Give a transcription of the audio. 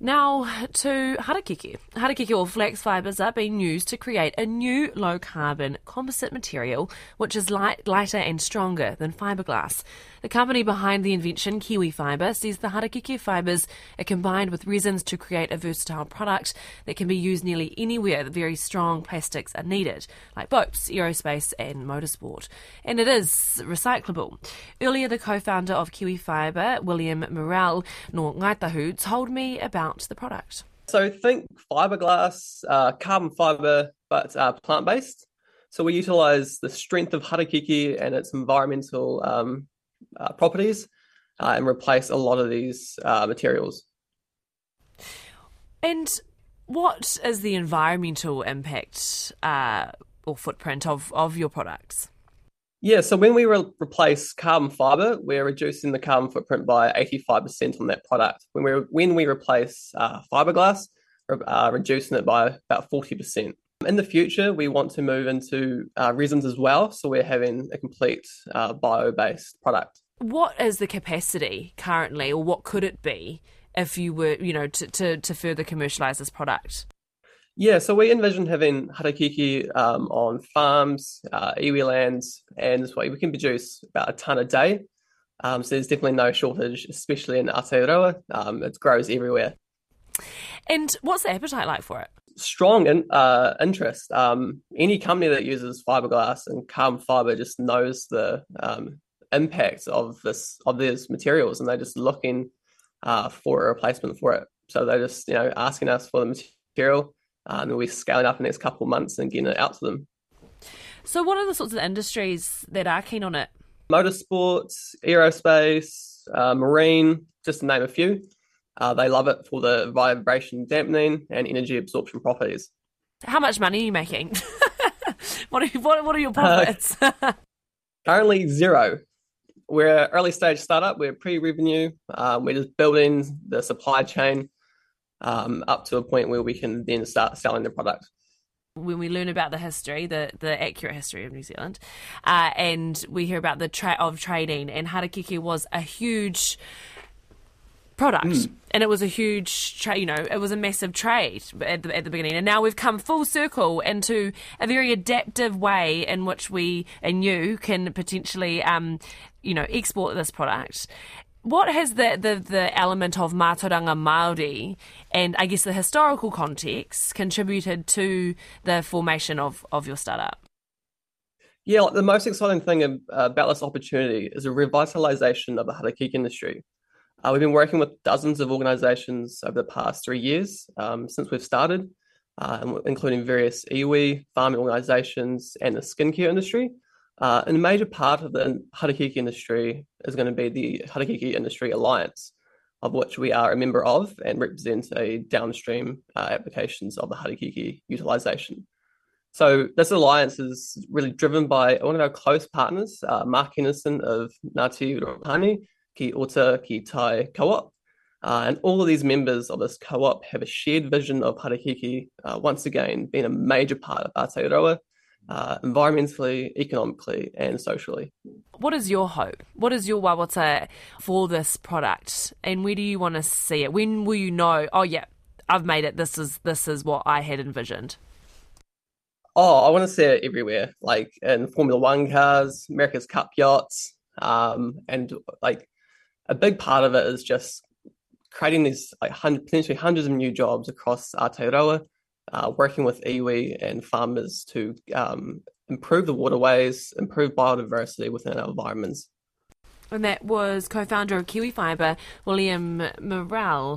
Now to harakeke. Harakeke or flax fibres are being used to create a new low carbon composite material which is light, lighter and stronger than fiberglass. The company behind the invention, Kiwi Fibre, says the harakeke fibres are combined with resins to create a versatile product that can be used nearly anywhere that very strong plastics are needed, like boats, aerospace, and motorsport. And it is recyclable. Earlier, the co founder of Kiwi Fibre, William Morel, no Ngāi Tahu, told me about out the product? So think fiberglass, uh, carbon fiber, but uh, plant based. So we utilize the strength of harakeke and its environmental um, uh, properties uh, and replace a lot of these uh, materials. And what is the environmental impact uh, or footprint of, of your products? Yeah, so when we re- replace carbon fiber, we're reducing the carbon footprint by 85% on that product. When we when we replace uh, fiberglass, we're uh, reducing it by about 40%. In the future, we want to move into uh, resins as well, so we're having a complete uh, bio-based product. What is the capacity currently, or what could it be if you were, you know, to, to, to further commercialize this product? Yeah, so we envision having harakeke um, on farms, uh, iwi lands, and this way we can produce about a ton a day. Um, so there's definitely no shortage, especially in Aotearoa. Um, it grows everywhere. And what's the appetite like for it? Strong in, uh, interest. Um, any company that uses fiberglass and carbon fiber just knows the um, impact of this of these materials, and they're just looking uh, for a replacement for it. So they're just you know asking us for the material uh, and we're scaling up in the next couple of months and getting it out to them. So, what are the sorts of industries that are keen on it? Motorsports, aerospace, uh, marine, just to name a few. Uh, they love it for the vibration dampening and energy absorption properties. How much money are you making? what, are, what, what are your profits? currently, zero. We're an early stage startup. We're pre revenue. Um, we're just building the supply chain um, up to a point where we can then start selling the product. When we learn about the history, the, the accurate history of New Zealand, uh, and we hear about the tra- of trading, and harakeke was a huge product mm. and it was a huge tra- you know it was a massive trade at the, at the beginning and now we've come full circle into a very adaptive way in which we and you can potentially um, you know export this product what has the, the, the element of Mātauranga Māori and I guess the historical context contributed to the formation of, of your startup? Yeah, the most exciting thing about this opportunity is a revitalization of the harakeke industry. Uh, we've been working with dozens of organizations over the past three years um, since we've started, uh, including various iwi, farming organizations, and the skincare industry. Uh, and a major part of the harakeke industry is going to be the Harakeke Industry Alliance, of which we are a member of and represent a downstream uh, applications of the harakeke utilization. So this alliance is really driven by one of our close partners, uh, Mark Henderson of Ngāti Rōpani, Ki Uta Ki Tai Co-op. Uh, and all of these members of this co-op have a shared vision of harakeke, uh, once again being a major part of Aotearoa uh, environmentally, economically, and socially. What is your hope? What is your wawata for this product, and where do you want to see it? When will you know? Oh, yeah, I've made it. This is this is what I had envisioned. Oh, I want to see it everywhere, like in Formula One cars, America's Cup yachts, um, and like a big part of it is just creating these like hundred, potentially hundreds of new jobs across Aotearoa uh, working with iwi and farmers to um, improve the waterways, improve biodiversity within our environments. And that was co founder of Kiwi Fibre, William Morel.